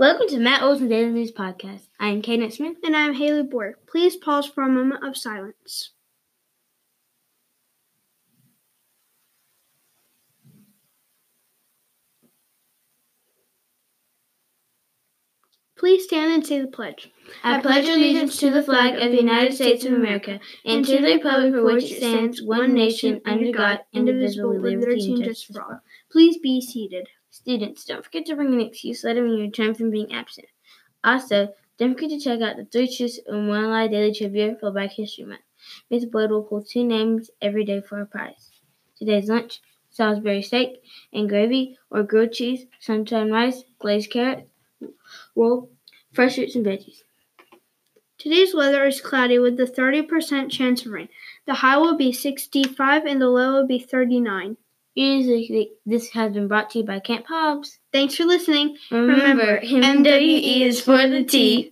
Welcome to Matt Olson Daily News Podcast. I am Kaden Smith. And I'm Haley Borg. Please pause for a moment of silence. Please stand and say the pledge. I pledge allegiance to the flag of the United States of America and to the republic for which it stands, one nation, under God, indivisible, with liberty and justice for all. Please be seated. Students, don't forget to bring an excuse letter when you return from being absent. Also, don't forget to check out the Three Truths and One Lie Daily Trivia for Black History Month. Miss Boyd will pull two names every day for a prize. Today's lunch, Salisbury steak and gravy or grilled cheese, sunshine rice, glazed carrot, roll, fresh fruits and veggies. Today's weather is cloudy with a 30% chance of rain. The high will be 65 and the low will be 39. Music, this has been brought to you by Camp Hobbs. Thanks for listening. Remember, MWE is for the T.